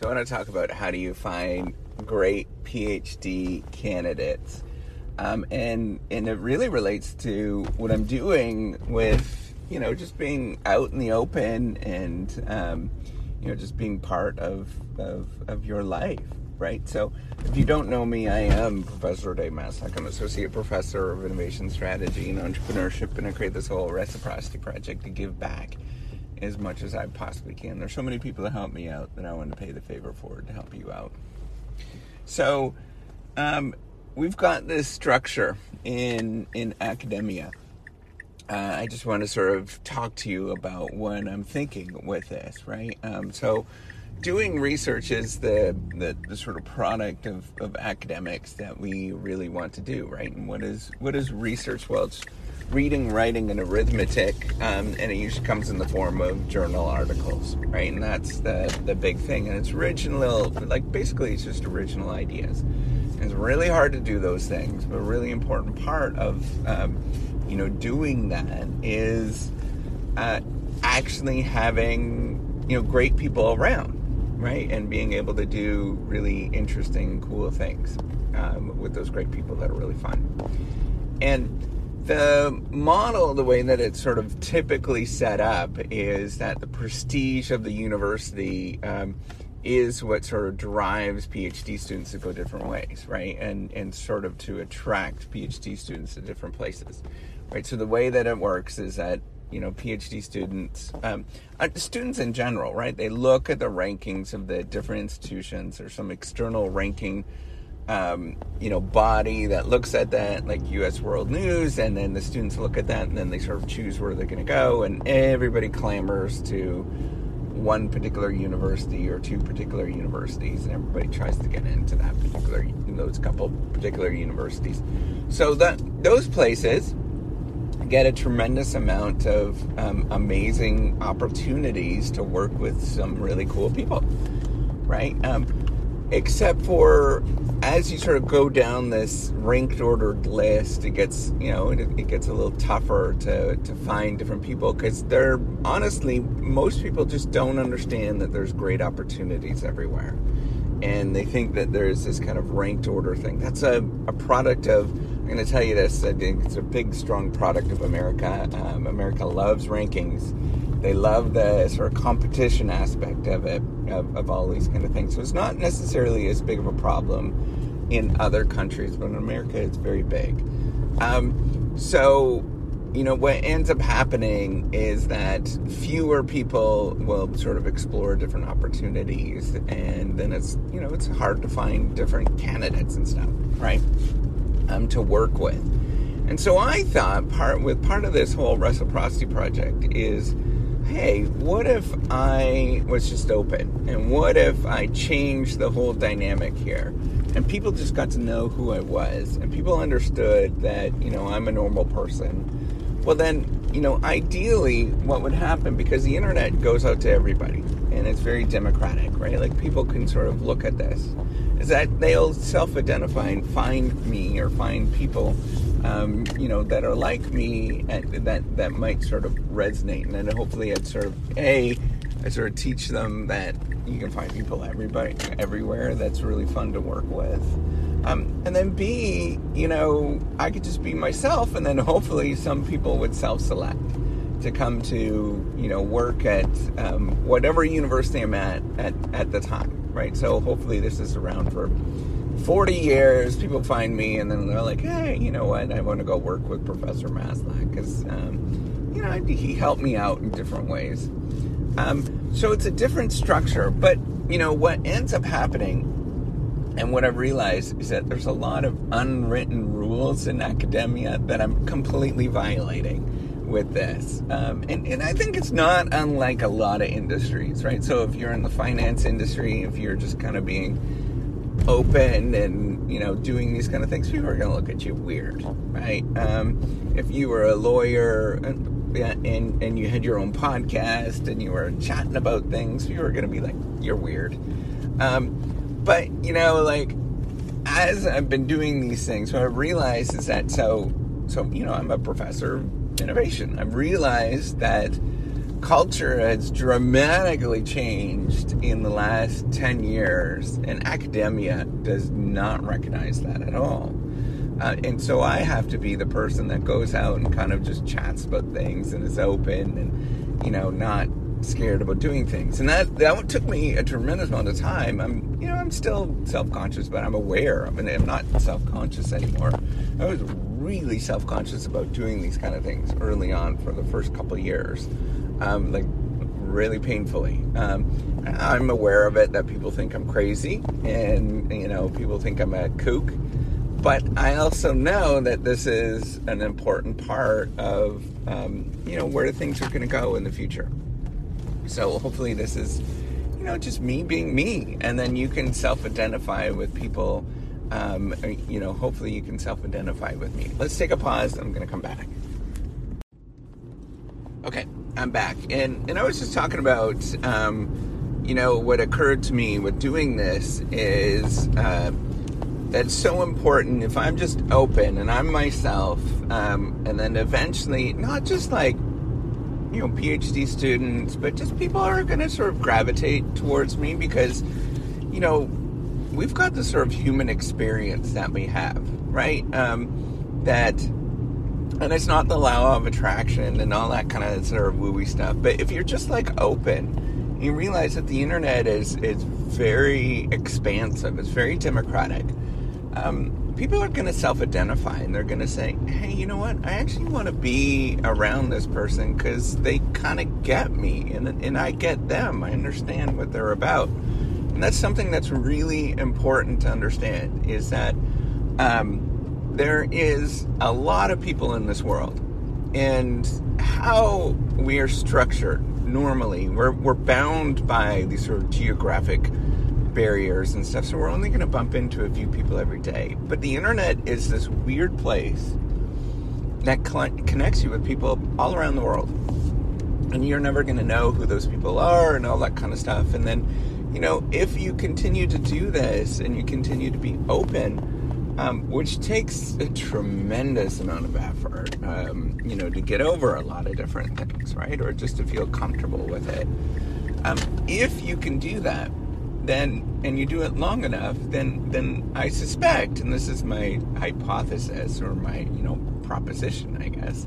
So I want to talk about how do you find great PhD candidates, um, and and it really relates to what I'm doing with you know just being out in the open and um, you know just being part of, of of your life, right? So if you don't know me, I am Professor Dave Maslach. I'm associate professor of innovation strategy and entrepreneurship, and I create this whole reciprocity project to give back as much as I possibly can. There's so many people that help me out that I want to pay the favor forward to help you out. So, um, we've got this structure in in academia. Uh, I just want to sort of talk to you about what I'm thinking with this, right? Um, so, doing research is the, the, the sort of product of, of academics that we really want to do, right? And what is what is research? Well, it's reading, writing, and arithmetic, um, and it usually comes in the form of journal articles, right? And that's the the big thing. And it's original, like basically, it's just original ideas. And it's really hard to do those things, but a really important part of um, you know doing that is uh, actually having you know great people around, right? And being able to do really interesting, cool things um, with those great people that are really fun. And the model, the way that it's sort of typically set up, is that the prestige of the university um, is what sort of drives PhD students to go different ways, right? And and sort of to attract PhD students to different places, right? So the way that it works is that you know PhD students, um, uh, students in general, right? They look at the rankings of the different institutions or some external ranking um, you know, body that looks at that, like U.S. World News, and then the students look at that, and then they sort of choose where they're going to go, and everybody clamors to one particular university or two particular universities, and everybody tries to get into that particular those couple particular universities. So that those places get a tremendous amount of um, amazing opportunities to work with some really cool people, right? Um, except for as you sort of go down this ranked ordered list it gets you know it, it gets a little tougher to, to find different people because they're honestly most people just don't understand that there's great opportunities everywhere. And they think that there's this kind of ranked order thing. That's a, a product of i'm going to tell you this i think it's a big strong product of america. Um, america loves rankings they love the sort of competition aspect of it, of, of all these kind of things. So it's not necessarily as big of a problem in other countries, but in America it's very big. Um, so, you know, what ends up happening is that fewer people will sort of explore different opportunities, and then it's, you know, it's hard to find different candidates and stuff, right? Um, to work with. And so I thought part with part of this whole reciprocity project is hey, what if I was just open? And what if I changed the whole dynamic here? And people just got to know who I was, and people understood that, you know, I'm a normal person. Well, then, you know, ideally, what would happen, because the internet goes out to everybody, and it's very democratic, right? Like, people can sort of look at this, is that they'll self identify and find me or find people um, you know, that are like me that that might sort of resonate, and then hopefully I'd sort of a, I sort of teach them that you can find people everybody everywhere. That's really fun to work with. Um, and then B, you know, I could just be myself, and then hopefully some people would self-select to come to you know work at um, whatever university I'm at, at at the time, right? So hopefully this is around for 40 years, people find me and then they're like, hey, you know what? I want to go work with Professor Maslach because, um, you know, he helped me out in different ways. Um, so it's a different structure. But, you know, what ends up happening and what I've realized is that there's a lot of unwritten rules in academia that I'm completely violating with this. Um, and, and I think it's not unlike a lot of industries, right? So if you're in the finance industry, if you're just kind of being open and you know doing these kind of things, people are going to look at you weird, right? Um, if you were a lawyer and, and and you had your own podcast and you were chatting about things, you were going to be like, "You're weird." Um, but you know, like as I've been doing these things, what I've realized is that so so you know I'm a professor of innovation. I've realized that culture has dramatically changed in the last 10 years, and academia does not recognize that at all. Uh, and so I have to be the person that goes out and kind of just chats about things and is open and, you know, not scared about doing things. And that that took me a tremendous amount of time. I'm, you know, I'm still self-conscious, but I'm aware. I mean, I'm not self-conscious anymore. I was really self-conscious about doing these kind of things early on for the first couple years, um, like really painfully. Um, I'm aware of it that people think I'm crazy, and you know, people think I'm a kook but I also know that this is an important part of um, you know where things are going to go in the future. So hopefully this is you know just me being me, and then you can self-identify with people. Um, you know, hopefully you can self-identify with me. Let's take a pause. I'm going to come back. Okay, I'm back, and and I was just talking about. Um, you know what occurred to me with doing this is uh, that's so important. If I'm just open and I'm myself, um, and then eventually, not just like you know PhD students, but just people are going to sort of gravitate towards me because you know we've got the sort of human experience that we have, right? Um, that, and it's not the law of attraction and all that kind of sort of wooey stuff. But if you're just like open, you realize that the internet is is very expansive. It's very democratic um, people are going to self identify and they're going to say, hey, you know what? I actually want to be around this person because they kind of get me and, and I get them. I understand what they're about. And that's something that's really important to understand is that um, there is a lot of people in this world. And how we are structured normally, we're, we're bound by these sort of geographic barriers and stuff, so we're only going to bump into a few people every day. But the internet is this weird place that connects you with people all around the world. And you're never going to know who those people are and all that kind of stuff. And then, you know, if you continue to do this and you continue to be open, um, which takes a tremendous amount of effort, um, you know, to get over a lot of different things, right? Or just to feel comfortable with it. Um, if you can do that, then and you do it long enough, then then I suspect, and this is my hypothesis or my you know proposition, I guess,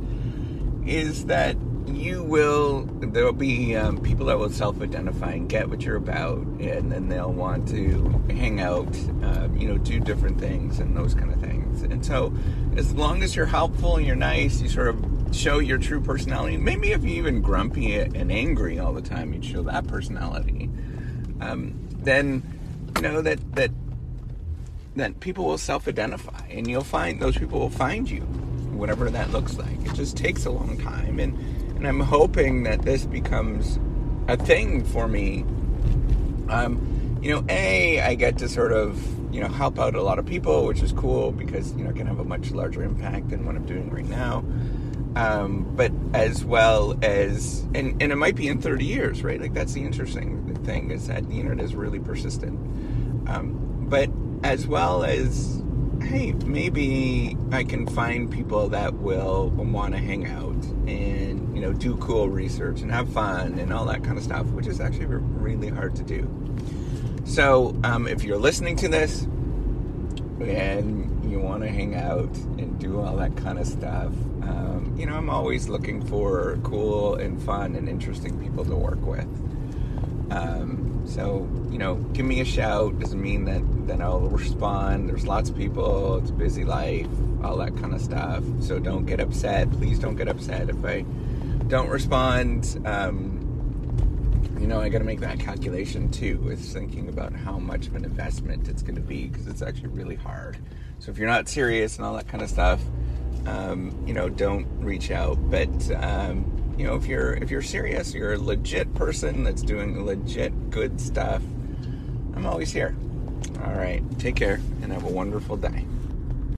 is that you will there will be um, people that will self-identify and get what you're about, and then they'll want to hang out, uh, you know, do different things and those kind of things. And so, as long as you're helpful and you're nice, you sort of show your true personality. Maybe if you're even grumpy and angry all the time, you'd show that personality. Um, then you know that that that people will self-identify and you'll find those people will find you whatever that looks like it just takes a long time and and i'm hoping that this becomes a thing for me. Um you know a i get to sort of you know help out a lot of people which is cool because you know can have a much larger impact than what i'm doing right now. Um, but as well as and, and it might be in 30 years right? Like that's the interesting thing is that the internet is really persistent. Um, but as well as hey maybe i can find people that will want to hang out and know do cool research and have fun and all that kind of stuff which is actually really hard to do so um, if you're listening to this and you want to hang out and do all that kind of stuff um, you know, I'm always looking for cool and fun and interesting people to work with. Um, so, you know, give me a shout. Doesn't mean that, that I'll respond. There's lots of people. It's busy life, all that kind of stuff. So don't get upset. Please don't get upset if I don't respond. Um, you know, I got to make that calculation too with thinking about how much of an investment it's going to be because it's actually really hard. So if you're not serious and all that kind of stuff, um, you know, don't reach out. But um, you know, if you're if you're serious, you're a legit person that's doing legit good stuff. I'm always here. All right, take care and have a wonderful day.